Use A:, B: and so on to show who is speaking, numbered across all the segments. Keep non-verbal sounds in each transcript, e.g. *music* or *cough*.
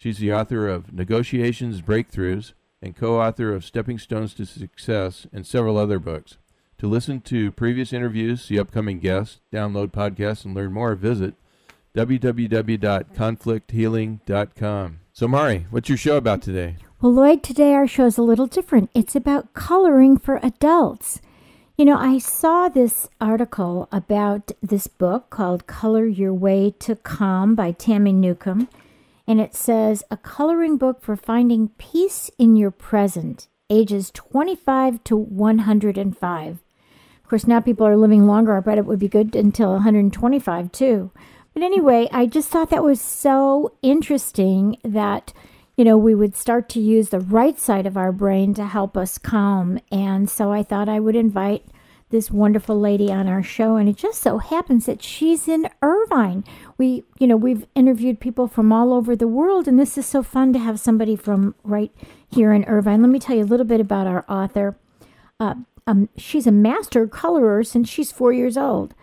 A: She's the author of Negotiations Breakthroughs and co author of Stepping Stones to Success and several other books. To listen to previous interviews, see upcoming guests, download podcasts, and learn more, visit www.conflicthealing.com. So, Mari, what's your show about today?
B: Well, Lloyd, today our show is a little different. It's about coloring for adults. You know, I saw this article about this book called Color Your Way to Calm by Tammy Newcomb and it says a coloring book for finding peace in your present, ages 25 to 105. Of course, now people are living longer. I bet it would be good until 125 too. But anyway, I just thought that was so interesting that you know we would start to use the right side of our brain to help us calm. And so I thought I would invite this wonderful lady on our show and it just so happens that she's in Irvine. We, you know, we've interviewed people from all over the world and this is so fun to have somebody from right here in Irvine. Let me tell you a little bit about our author. Uh, um, she's a master colorer since she's 4 years old.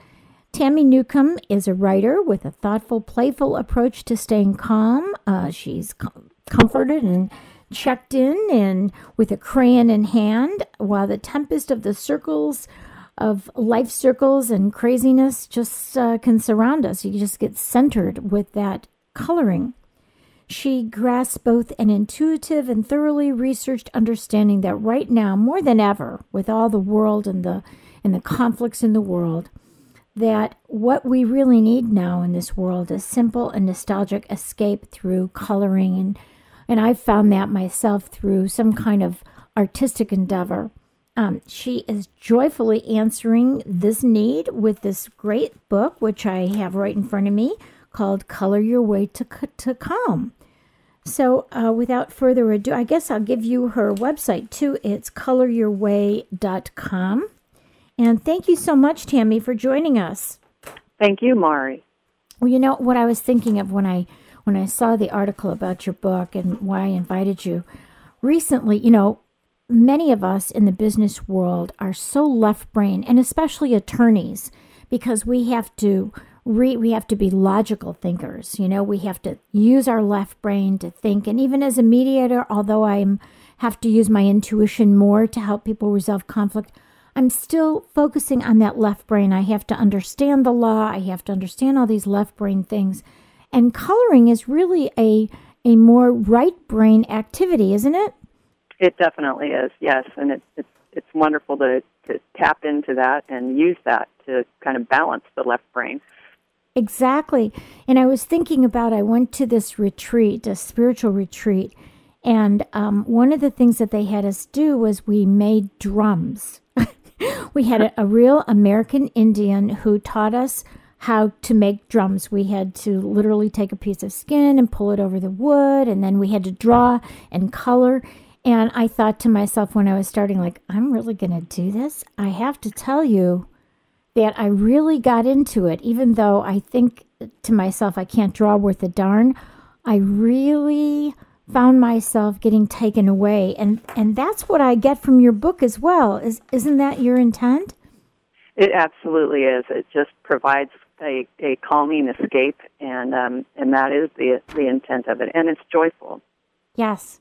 B: Tammy Newcomb is a writer with a thoughtful, playful approach to staying calm. Uh, she's com- comforted and checked in and with a crayon in hand while the tempest of the circles of life circles and craziness just uh, can surround us. You just get centered with that coloring. She grasps both an intuitive and thoroughly researched understanding that right now, more than ever, with all the world and the and the conflicts in the world, that what we really need now in this world is simple and nostalgic escape through coloring and and I've found that myself through some kind of artistic endeavor. Um, she is joyfully answering this need with this great book, which I have right in front of me, called Color Your Way to, to Calm. So, uh, without further ado, I guess I'll give you her website too. It's coloryourway.com. And thank you so much, Tammy, for joining us.
C: Thank you, Mari.
B: Well, you know what I was thinking of when I when I saw the article about your book and why I invited you. Recently, you know, many of us in the business world are so left brain, and especially attorneys, because we have to re- we have to be logical thinkers. You know, we have to use our left brain to think. And even as a mediator, although I have to use my intuition more to help people resolve conflict, I'm still focusing on that left brain. I have to understand the law. I have to understand all these left brain things. And coloring is really a a more right brain activity, isn't it?
C: It definitely is, yes, and it, it's it's wonderful to to tap into that and use that to kind of balance the left brain.
B: Exactly, and I was thinking about I went to this retreat, a spiritual retreat, and um, one of the things that they had us do was we made drums. *laughs* we had a, a real American Indian who taught us how to make drums. We had to literally take a piece of skin and pull it over the wood, and then we had to draw and color. And I thought to myself when I was starting, like, I'm really going to do this. I have to tell you that I really got into it, even though I think to myself, I can't draw worth a darn. I really found myself getting taken away. And, and that's what I get from your book as well. Is, isn't that your intent?
C: It absolutely is. It just provides a, a calming escape, and um, and that is the the intent of it, and it's joyful.
B: Yes,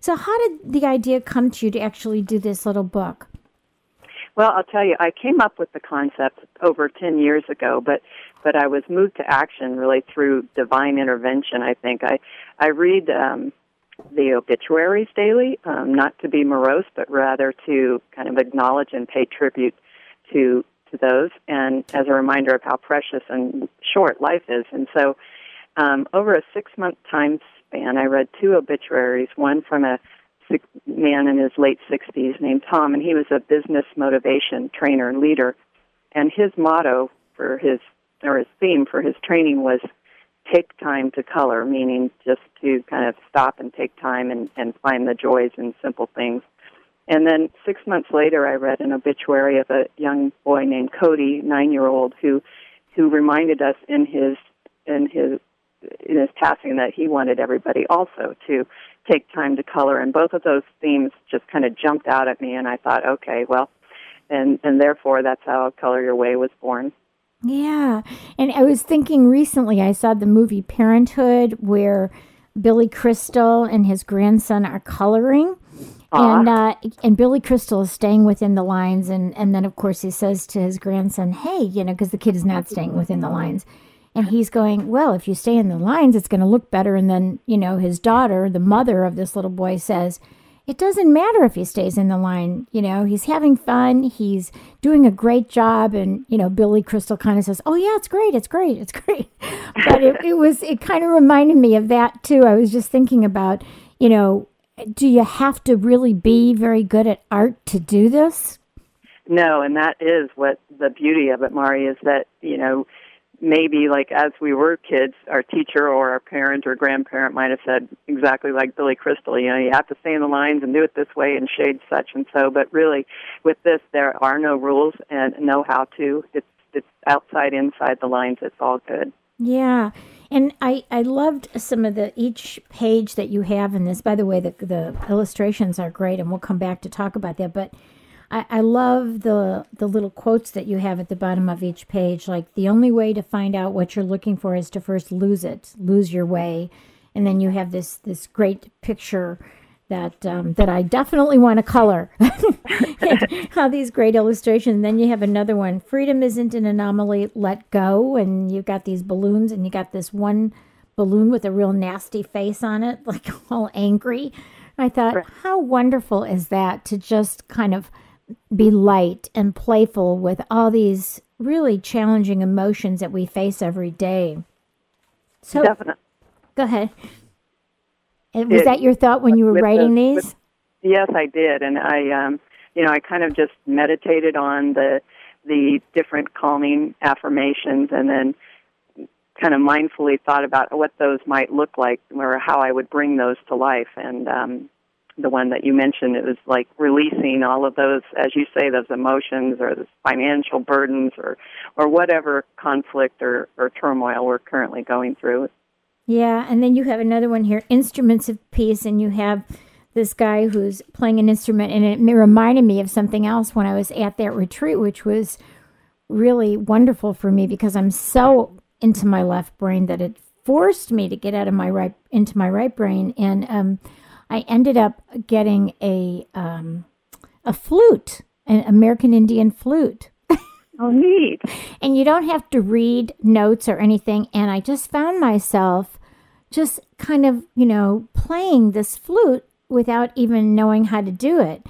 B: so, how did the idea come to you to actually do this little book?
C: Well, I'll tell you, I came up with the concept over 10 years ago, but but I was moved to action really through divine intervention. I think I I read um, the obituaries daily, um, not to be morose, but rather to kind of acknowledge and pay tribute to to those, and as a reminder of how precious and short life is. And so, um, over a six month time span, I read two obituaries. One from a man in his late 60s named Tom, and he was a business motivation trainer and leader. And his motto for his or his theme for his training was take time to color, meaning just to kind of stop and take time and, and find the joys in simple things. And then six months later, I read an obituary of a young boy named Cody, nine year old, who who reminded us in his in his in his passing that he wanted everybody also to take time to color. And both of those themes just kind of jumped out at me, and I thought, okay, well, and and therefore that's how Color Your Way was born.
B: Yeah. And I was thinking recently, I saw the movie Parenthood where Billy Crystal and his grandson are coloring. Aww. And uh, and Billy Crystal is staying within the lines, and, and then of course he says to his grandson, "Hey, you know, because the kid is not staying within the lines," and he's going, "Well, if you stay in the lines, it's going to look better." And then you know his daughter, the mother of this little boy, says, it doesn't matter if he stays in the line. You know, he's having fun. He's doing a great job. And, you know, Billy Crystal kind of says, Oh, yeah, it's great. It's great. It's *laughs* great. but it, it was, it kind of reminded me of that too. I was just thinking about, you know, do you have to really be very good at art to do this?
C: No, and that is what the beauty of it, Mari, is that, you know, maybe like as we were kids, our teacher or our parent or grandparent might have said exactly like Billy Crystal, you know, you have to stay in the lines and do it this way and shade such and so. But really, with this, there are no rules and no how to. It's it's outside, inside the lines. It's all good.
B: Yeah. And I, I loved some of the each page that you have in this. By the way, the the illustrations are great, and we'll come back to talk about that. But I, I love the the little quotes that you have at the bottom of each page. Like the only way to find out what you're looking for is to first lose it, lose your way, and then you have this this great picture that um, that I definitely want to color. *laughs* How these great illustrations. And then you have another one. Freedom isn't an anomaly. Let go. And you've got these balloons, and you got this one balloon with a real nasty face on it, *laughs* like all angry. I thought, how wonderful is that to just kind of be light and playful with all these really challenging emotions that we face every day. So,
C: Definitely.
B: go ahead. And was it, that your thought when you were writing the, these?
C: With, yes, I did, and I, um, you know, I kind of just meditated on the the different calming affirmations, and then kind of mindfully thought about what those might look like or how I would bring those to life. And um, the one that you mentioned, it was like releasing all of those, as you say, those emotions or the financial burdens or, or whatever conflict or, or turmoil we're currently going through.
B: Yeah, and then you have another one here, instruments of peace, and you have this guy who's playing an instrument, and it reminded me of something else when I was at that retreat, which was really wonderful for me because I'm so into my left brain that it forced me to get out of my right into my right brain, and um, I ended up getting a um, a flute, an American Indian flute.
C: Oh, neat.
B: and you don't have to read notes or anything. And I just found myself just kind of, you know, playing this flute without even knowing how to do it.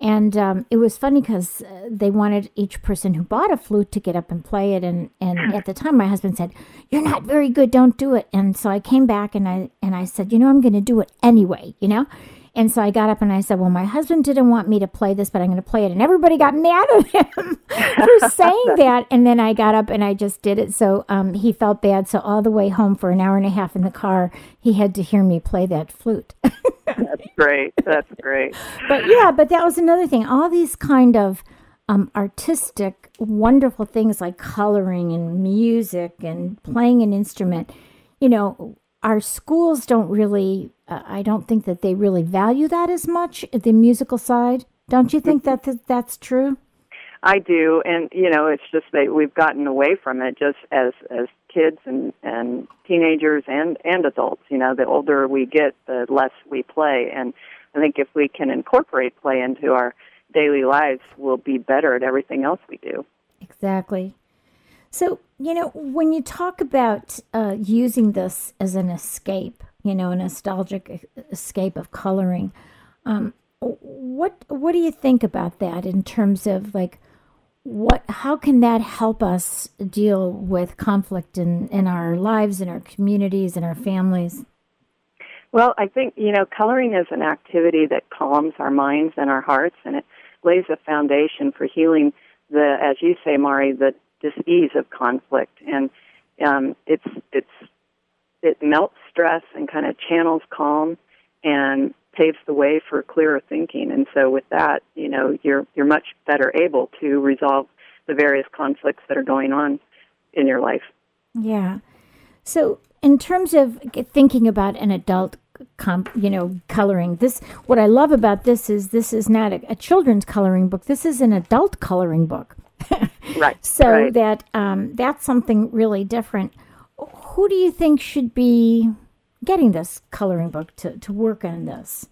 B: And um, it was funny because uh, they wanted each person who bought a flute to get up and play it. And, and at the time, my husband said, "You're not very good. Don't do it." And so I came back and I and I said, "You know, I'm going to do it anyway." You know. And so I got up and I said, Well, my husband didn't want me to play this, but I'm going to play it. And everybody got mad at him *laughs* for saying that. And then I got up and I just did it. So um, he felt bad. So all the way home for an hour and a half in the car, he had to hear me play that flute. *laughs*
C: That's great. That's great.
B: But yeah, but that was another thing. All these kind of um, artistic, wonderful things like coloring and music and playing an instrument, you know, our schools don't really, uh, I don't think that they really value that as much, the musical side. Don't you think that, that that's true?
C: I do, and you know, it's just that we've gotten away from it just as as kids and and teenagers and and adults. You know, the older we get, the less we play, and I think if we can incorporate play into our daily lives, we'll be better at everything else we do.
B: Exactly. So, you know, when you talk about uh, using this as an escape, you know, a nostalgic escape of coloring, um, what what do you think about that in terms of like what how can that help us deal with conflict in, in our lives, in our communities, in our families?
C: Well, I think, you know, coloring is an activity that calms our minds and our hearts, and it lays a foundation for healing the, as you say, Mari, the dis-ease of conflict. And um, it's, it's, it melts stress and kind of channels calm and paves the way for clearer thinking. And so with that, you know, you're, you're much better able to resolve the various conflicts that are going on in your life.
B: Yeah. So, in terms of thinking about an adult comp, you know, coloring. This what I love about this is this is not a, a children's coloring book. This is an adult coloring book. *laughs*
C: right.
B: So
C: right.
B: that um, that's something really different. Who do you think should be getting this coloring book to, to work on this?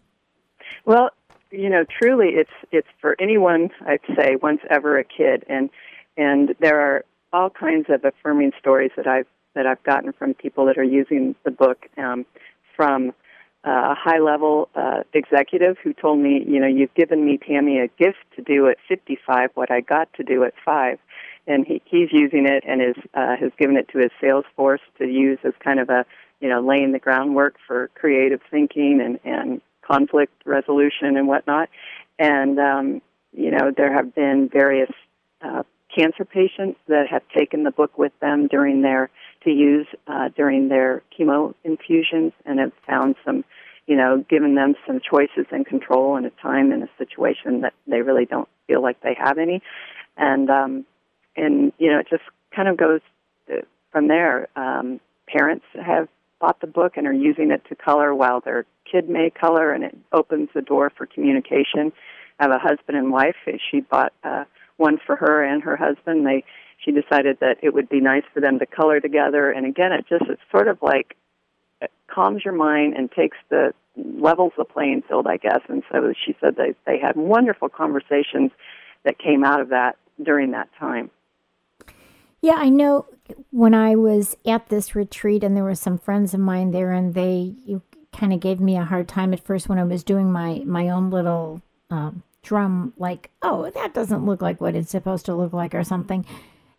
C: Well, you know, truly, it's it's for anyone. I'd say once ever a kid, and and there are all kinds of affirming stories that I've that I've gotten from people that are using the book, um, from a high level uh, executive who told me, you know, you've given me, Tammy, a gift to do at 55 what I got to do at 5. And he, he's using it and is, uh, has given it to his sales force to use as kind of a, you know, laying the groundwork for creative thinking and, and conflict resolution and whatnot. And, um, you know, there have been various uh, cancer patients that have taken the book with them during their to use uh, during their chemo infusions and have found some, you know, given them some choices and control in a time in a situation that they really don't feel like they have any, and um, and you know it just kind of goes uh, from there. Um, parents have bought the book and are using it to color while their kid may color, and it opens the door for communication. I have a husband and wife. She bought. Uh, one for her and her husband. They she decided that it would be nice for them to color together. And again, it just it's sort of like it calms your mind and takes the levels the playing field, I guess. And so she said they they had wonderful conversations that came out of that during that time.
B: Yeah, I know when I was at this retreat and there were some friends of mine there and they you kind of gave me a hard time at first when I was doing my my own little um, drum like, oh, that doesn't look like what it's supposed to look like or something.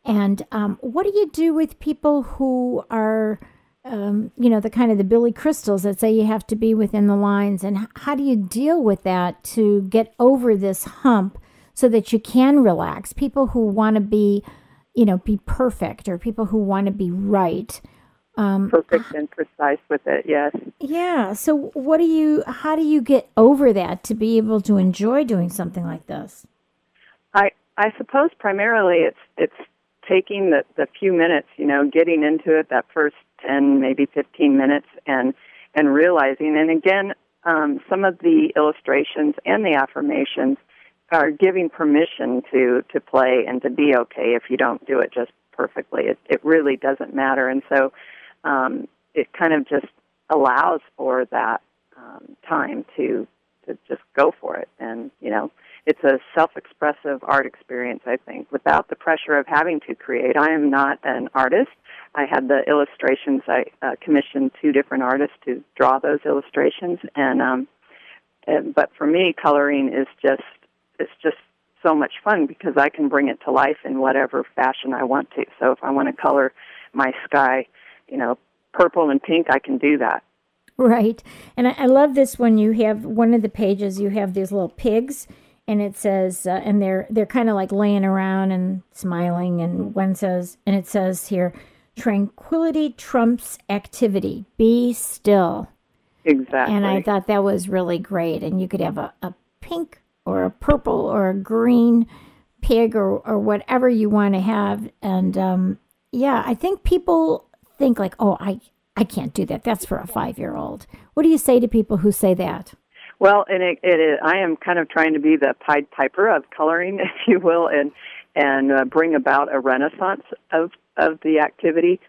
B: And um, what do you do with people who are, um, you know, the kind of the Billy Crystals that say you have to be within the lines? And how do you deal with that to get over this hump so that you can relax? People who want to be, you know, be perfect or people who want to be right.
C: Um, Perfect and precise with it, yes.
B: Yeah. So, what do you? How do you get over that to be able to enjoy doing something like this?
C: I I suppose primarily it's it's taking the the few minutes, you know, getting into it that first ten, maybe fifteen minutes, and and realizing. And again, um, some of the illustrations and the affirmations are giving permission to to play and to be okay if you don't do it just perfectly. It it really doesn't matter, and so um, it kind of just allows for that um, time to to just go for it. And you know, it's a self-expressive art experience. I think without the pressure of having to create. I am not an artist. I had the illustrations. I uh, commissioned two different artists to draw those illustrations, and um, and, but for me, coloring is just it's just so much fun because I can bring it to life in whatever fashion I want to. So if I want to color my sky you know, purple and pink, I can do that.
B: Right. And I, I love this one. you have one of the pages, you have these little pigs and it says, uh, and they're, they're kind of like laying around and smiling. And one says, and it says here, tranquility trumps activity. Be still.
C: Exactly.
B: And I thought that was really great. And you could have a, a pink or a purple or a green pig or, or whatever you want to have. And um, yeah, I think people think like, oh, I, I can't do that. That's for a five year old. What do you say to people who say that?
C: Well, and it, it is, I am kind of trying to be the Pied Piper of coloring, *laughs* if you will, and and uh, bring about a renaissance of of the activity.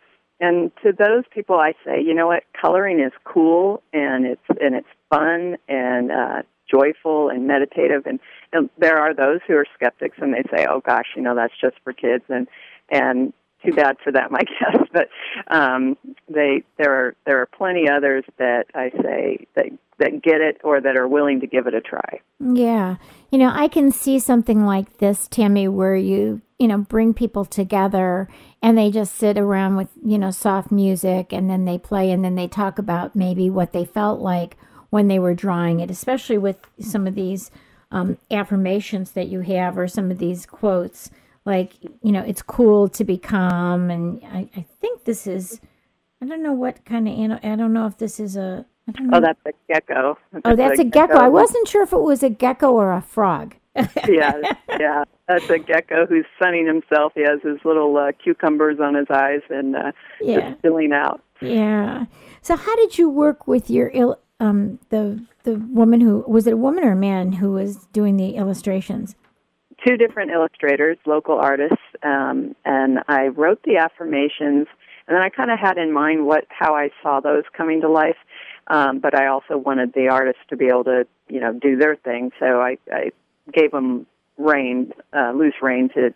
C: And to those people, I say, you know what, coloring is cool and it's and it's fun, and uh, joyful and meditative. And, and there are those who are skeptics and they say oh gosh you know that's just for kids. And and too bad for them *laughs* i guess. But um they there are there are plenty others that i say that that get it or that are willing to give it a try.
B: Yeah. You know i can see something like this tammy where you you know bring people together and they just sit around with you know soft music and then they play and then they talk about maybe what they felt like when they were drawing it, especially with some of these um, affirmations that you have or some of these quotes. Like, you know, it's cool to be calm. And I, I think this is, I don't know what kind of, I don't know if this is a,
C: Oh, that's a gecko.
B: That's oh, that's a, a gecko. gecko. I wasn't sure if it was a gecko or a frog. *laughs*
C: yeah, yeah. That's a gecko who's sunning himself. He has his little uh, cucumbers on his eyes and uh, yeah. just chilling out.
B: Yeah. So, how did you work with your il- um, the the woman who was it a woman or a man who was doing the illustrations?
C: Two different illustrators, local artists, um, and I wrote the affirmations, and then I kind of had in mind what how I saw those coming to life. Um, but I also wanted the artists to be able to, you know, do their thing. So I, I gave them rein, uh, loose rein to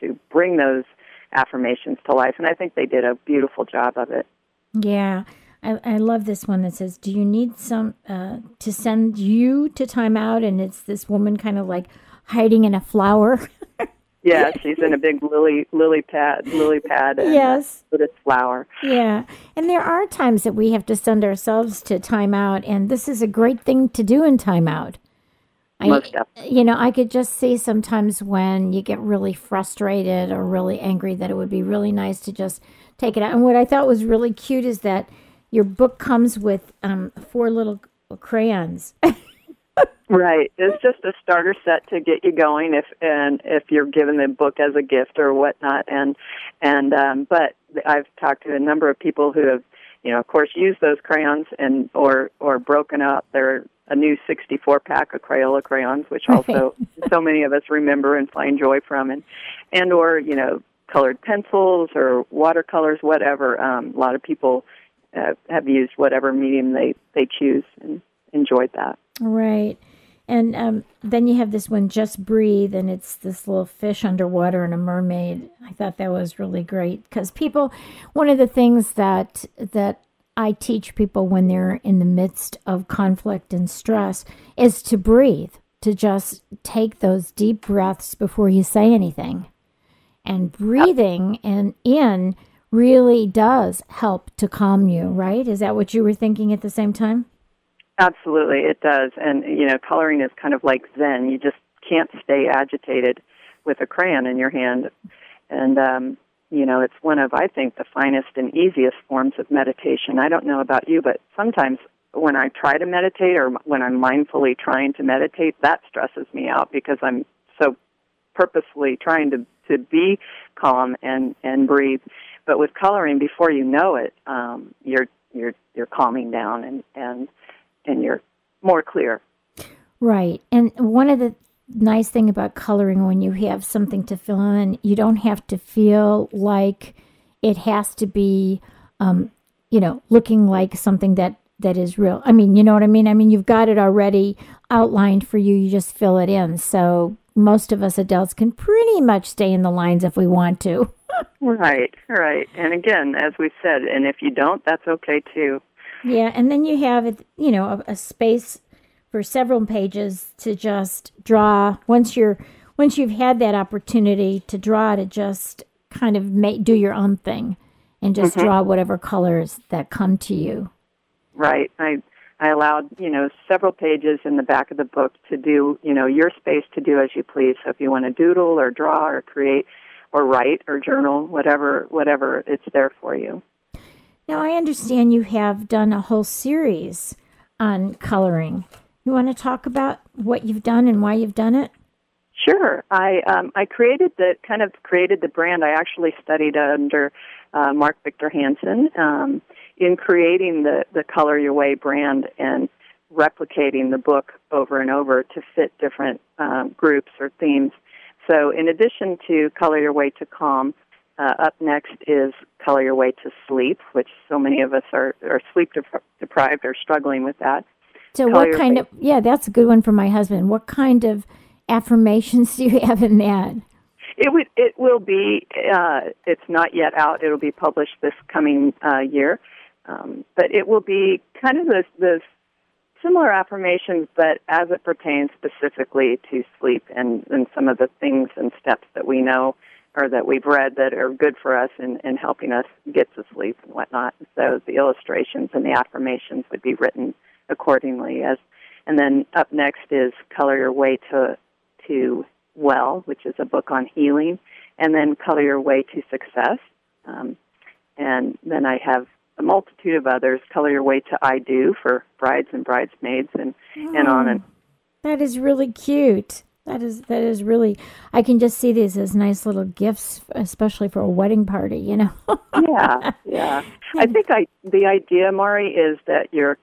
C: to bring those affirmations to life, and I think they did a beautiful job of it.
B: Yeah, I, I love this one that says, "Do you need some uh, to send you to timeout?" And it's this woman kind of like hiding in a flower. *laughs*
C: yeah, she's in a big lily lily pad, lily pad. And
B: yes,
C: with its flower.
B: Yeah, and there are times that we have to send ourselves to timeout, and this is a great thing to do in timeout.
C: Most definitely.
B: You know, I could just see sometimes when you get really frustrated or really angry that it would be really nice to just take it out. And what I thought was really cute is that your book comes with um, four little crayons. *laughs*
C: right. It's just a starter set to get you going if and if you're given the book as a gift or whatnot. And and um, but I've talked to a number of people who have, you know, of course, used those crayons and or or broken up their a new 64 pack of Crayola crayons, which also so many of us remember and find joy from, and and or you know colored pencils or watercolors, whatever. Um, a lot of people have used whatever medium they they choose and enjoyed that.
B: Right. And um, then you have this one, Just Breathe, and it's this little fish underwater and a mermaid. I thought that was really great because people, one of the things that that I teach people when they're in the midst of conflict and stress is to breathe, to just take those deep breaths before you say anything. And breathing and in really does help to calm you, right? Is that what you were thinking at the same time?
C: Absolutely, it does. And, you know, coloring is kind of like Zen. You just can't stay agitated with a crayon in your hand. And, um, you know, it's one of, I think, the finest and easiest forms of meditation. I don't know about you, but sometimes when I try to meditate or when I'm mindfully trying to meditate, that stresses me out because I'm so purposely trying to, to be calm and, and breathe. But with coloring, before you know it, um, you're you're you're calming down and and and you're more clear.
B: Right. And one of the nice thing about coloring when you have something to fill in, you don't have to feel like it has to be, um, you know, looking like something that that is real. I mean, you know what I mean? I mean, you've got it already outlined for you. You just fill it in. So most of us adults can pretty much stay in the lines if we want to. *laughs*
C: right, right. And again, as we said, and if you don't, that's okay too.
B: Yeah, and then you have it you know a, a space for several pages to just draw once you're once you've had that opportunity to draw to just kind of make do your own thing and just mm-hmm. draw whatever colors that come to you.
C: Right. I I allowed, you know, several pages in the back of the book to do, you know, your space to do as you please. So if you want to doodle or draw or create, or write or journal, whatever whatever it's there for you.
B: Now I understand you have done a whole series on coloring. You want to talk about what you've done and why you've done it?
C: Sure. I um, I created the kind of created the brand. I actually studied under uh, Mark Victor Hansen um, in creating the the Color Your Way brand and replicating the book over and over to fit different um, groups or themes. So, in addition to Color Your Way to Calm, uh, up next is Color Your Way to Sleep, which so many of us are, are sleep deprived or struggling with that.
B: So, what kind of, yeah, that's a good one for my husband. What kind of affirmations *laughs* do you have in that?
C: It would. It will be. Uh, it's not yet out. It'll be published this coming uh, year, um, but it will be kind of this, this similar affirmations, but as it pertains specifically to sleep and, and some of the things and steps that we know or that we've read that are good for us in, in helping us get to sleep and whatnot. So the illustrations and the affirmations would be written accordingly. As and then up next is Color Your Way to to Well, which is a book on healing, and then Color Your Way to Success. Um, and then I have a multitude of others. Color Your Way to I Do for brides and bridesmaids, and oh, and on and.
B: Oh, that is really cute. That is that is really. I can just see these as nice little gifts, especially for a wedding party. You know. *laughs*
C: yeah, yeah. I think I the idea, Mari, is that you're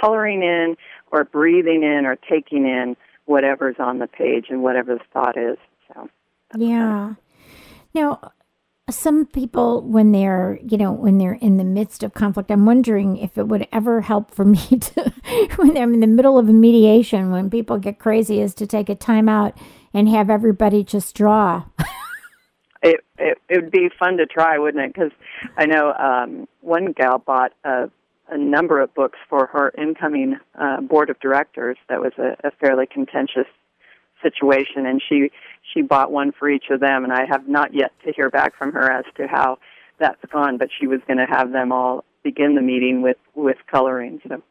C: coloring in or breathing in or taking in whatever's on the page and whatever the thought is. So.
B: Yeah. Now, some people when they're you know when they're in the midst of conflict i'm wondering if it would ever help for *laughs* me to when i'm in the middle of a mediation when people get crazy is to take a time out and have everybody just draw. *laughs*
C: It, it it would be fun to try wouldn't it? Because i know um one gal bought a a number of books for her incoming uh, board of directors that was a, a fairly contentious situation, and she she bought one for each of them. And I have not yet to hear back from her as to how that's gone. But she was going to have them all begin the meeting with with coloring. So.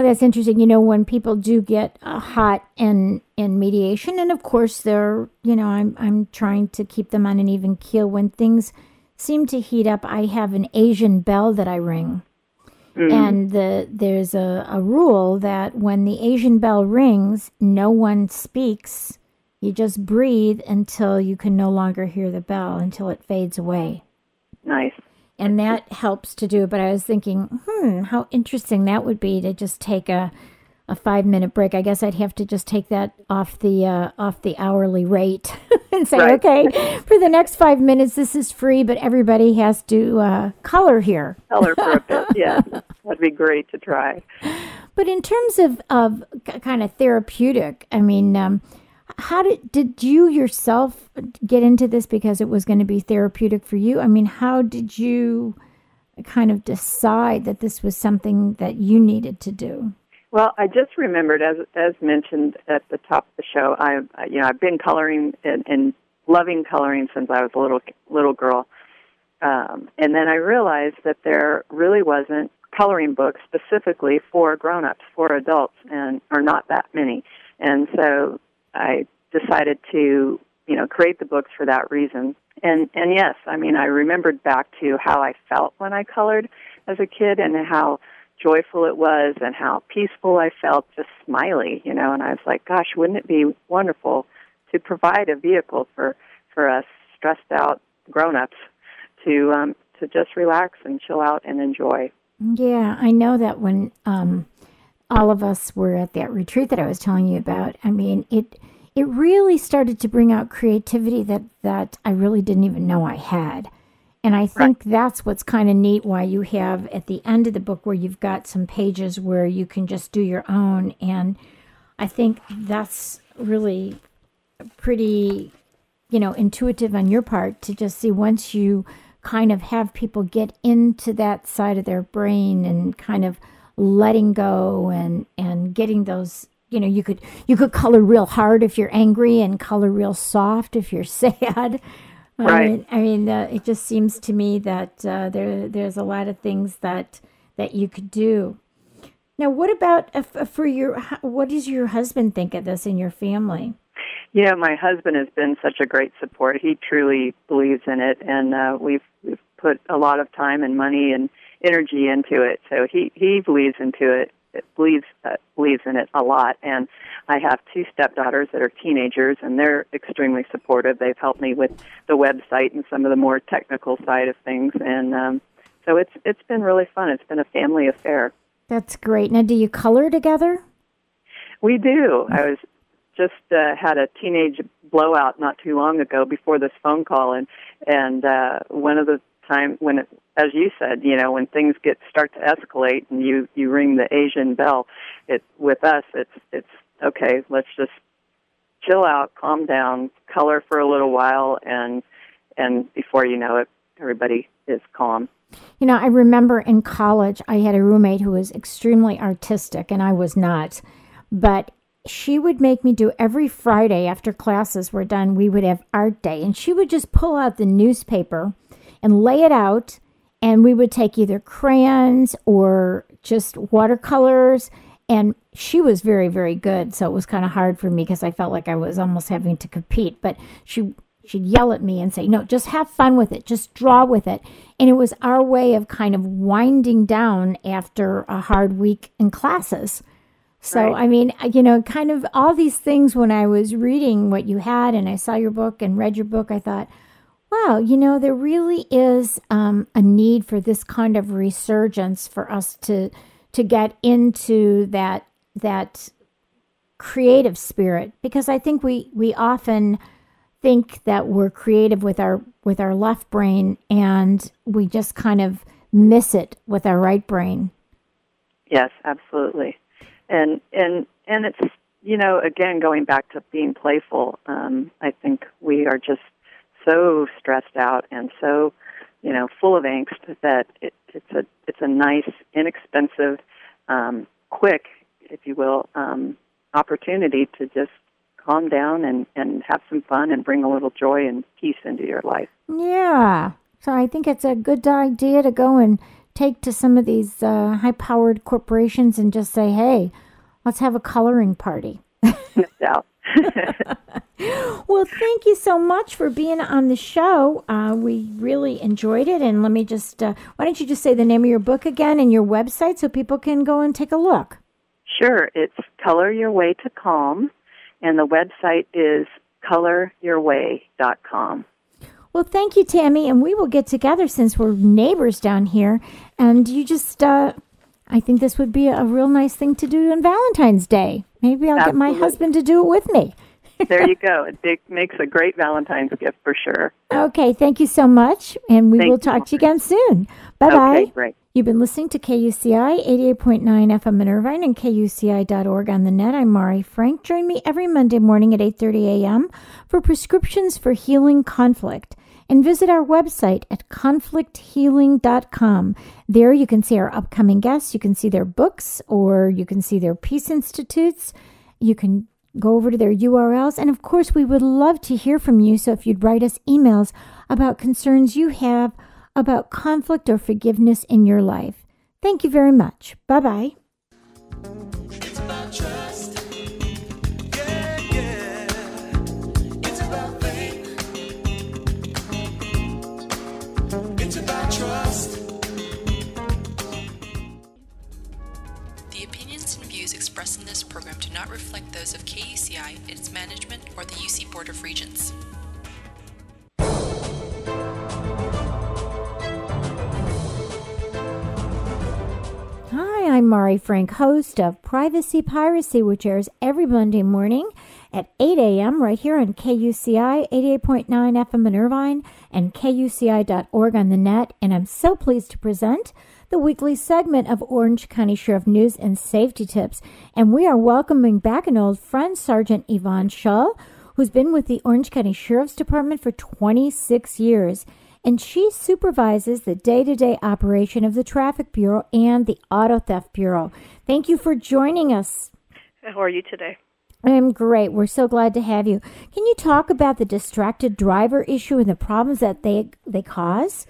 B: Well, that's interesting. You know, when people do get uh, hot in in mediation, and of course, they're you know, I'm I'm trying to keep them on an even keel. When things seem to heat up, I have an Asian bell that I ring. Mm. And the, there's a, a rule that when the Asian bell rings, no one speaks. You just breathe until you can no longer hear the bell, until it fades away.
C: Nice.
B: And that helps to do. But I was thinking, hmm, how interesting that would be to just take a a five minute break. I guess I'd have to just take that off the uh, off the hourly rate *laughs* and say, right. okay, for the next five minutes, this is free, but everybody has to uh, color here.
C: Color for a bit, *laughs* yeah, that'd be great to try.
B: But in terms of of kind of therapeutic, I mean. Um, how did did you yourself get into this because it was going to be therapeutic for you? I mean, how did you kind of decide that this was something that you needed to do?
C: Well, I just remembered, as as mentioned at the top of the show, I you know I've been coloring and, and loving coloring since I was a little little girl, um, and then I realized that there really wasn't coloring books specifically for grown-ups, for adults, and are not that many, and so I decided to you know create the books for that reason. And and yes, I mean I remembered back to how I felt when I colored as a kid and how joyful it was and how peaceful I felt, just smiley, you know. And I was like, gosh, wouldn't it be wonderful to provide a vehicle for for us stressed out grown-ups to um, to just relax and chill out and enjoy.
B: Yeah, I know that when um, all of us were at that retreat that I was telling you about, I mean it it really started to bring out creativity that that I really didn't even know I had. And I think right. that's what's kind of neat why you have at the end of the book where you've got some pages where you can just do your own. And I think that's really pretty, you know, intuitive on your part to just see once you kind of have people get into that side of their brain and kind of letting go and and getting those you know you could you could color real hard if you're angry and color real soft if you're *laughs* sad
C: Right.
B: I mean, I mean uh, it just seems to me that uh, there there's a lot of things that that you could do. Now, what about uh, for your? What does your husband think of this in your family?
C: Yeah, my husband has been such a great support. He truly believes in it, and uh, we've we've put a lot of time and money and energy into it. So he he believes into it believes uh, believes in it a lot. And I have two stepdaughters that are teenagers, and they're extremely supportive. They've helped me with the website and some of the more technical side of things, and um, so it's it's been really fun. It's been a family affair.
B: That's great. Now, do you color together?
C: We do. I was just uh, had a teenage blowout not too long ago before this phone call, and and uh, one of the time when it, as you said, you know, when things get start to escalate and you you ring the Asian bell, it with us, it's it's okay. Let's just chill out, calm down, color for a little while, and and before you know it, everybody is calm.
B: You know, I remember in college, I had a roommate who was extremely artistic, and I was not. But she would make me do every Friday after classes were done, we would have art day. And she would just pull out the newspaper and lay it out. And we would take either crayons or just watercolors. And she was very, very good. So it was kind of hard for me because I felt like I was almost having to compete. But she she'd yell at me and say, No, just have fun with it, just draw with it. And it was our way of kind of winding down after a hard week in classes. So, right. I mean, you know, kind of all these things when I was reading what you had and I saw your book and read your book, I thought, wow, you know, there really is um, a need for this kind of resurgence for us to to get into that that creative spirit because I think we we often think that we're creative with our with our left brain and we just kind of miss it with our right brain.
C: Yes, absolutely. And and and it's you know again going back to being playful. Um, I think we are just so stressed out and so you know full of angst that it, it's a it's a nice, inexpensive, um, quick, if you will, um, opportunity to just calm down and, and have some fun and bring a little joy and peace into your life.
B: Yeah. So I think it's a good idea to go and take to some of these uh, high powered corporations and just say, hey, let's have a coloring party. *laughs*
C: no doubt. *laughs*
B: well, thank you so much for being on the show. Uh, we really enjoyed it. And let me just, uh, why don't you just say the name of your book again and your website so people can go and take a look?
C: Sure. It's Color Your Way to Calm and the website is coloryourway.com.
B: Well, thank you, Tammy, and we will get together since we're neighbors down here. And you just, uh, I think this would be a real nice thing to do on Valentine's Day. Maybe I'll Absolutely. get my husband to do it with me.
C: there you *laughs* go. It makes a great Valentine's gift for sure.
B: Okay, thank you so much, and we thank will talk to you again soon. Bye bye. Okay,
C: great.
B: You've been listening to KUCI 88.9 FM in Irvine and KUCI.org on the net. I'm Mari Frank. Join me every Monday morning at 8.30 a.m. for prescriptions for healing conflict. And visit our website at conflicthealing.com. There you can see our upcoming guests. You can see their books or you can see their peace institutes. You can go over to their URLs. And of course, we would love to hear from you. So if you'd write us emails about concerns you have – about conflict or forgiveness in your life. Thank you very much. Bye bye.
D: Expressed in this program do not reflect those of KUCI, its management, or the UC Board of Regents.
B: Hi, I'm Mari Frank, host of Privacy Piracy, which airs every Monday morning at 8 a.m. right here on KUCI 88.9 FM in Irvine and KUCI.org on the net. And I'm so pleased to present the weekly segment of Orange County Sheriff News and Safety Tips. And we are welcoming back an old friend, Sergeant Yvonne Shull, who's been with the Orange County Sheriff's Department for 26 years and she supervises the day to day operation of the Traffic Bureau and the Auto Theft Bureau. Thank you for joining us.
E: How are you today?
B: I'm great. We're so glad to have you. Can you talk about the distracted driver issue and the problems that they they cause?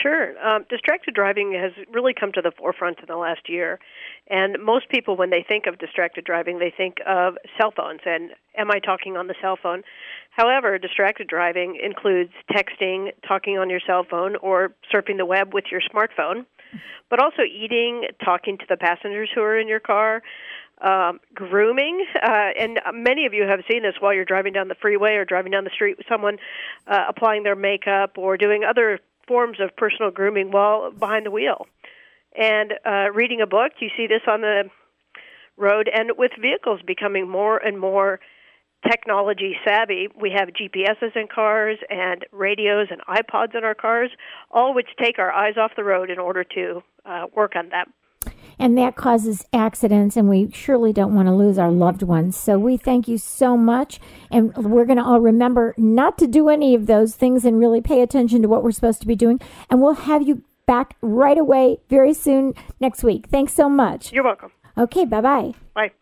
E: Sure. Um, distracted driving has really come to the forefront in the last year. And most people, when they think of distracted driving, they think of cell phones and am I talking on the cell phone? However, distracted driving includes texting, talking on your cell phone, or surfing the web with your smartphone, but also eating, talking to the passengers who are in your car, um, grooming. Uh, and many of you have seen this while you're driving down the freeway or driving down the street with someone uh, applying their makeup or doing other forms of personal grooming while behind the wheel. And uh, reading a book, you see this on the road, and with vehicles becoming more and more technology savvy. We have GPSs in cars and radios and iPods in our cars, all which take our eyes off the road in order to uh, work on them.
B: And that causes accidents, and we surely don't want to lose our loved ones. So we thank you so much, and we're going to all remember not to do any of those things and really pay attention to what we're supposed to be doing. And we'll have you back right away very soon next week. Thanks so much.
E: You're welcome.
B: Okay, bye bye.
E: Bye.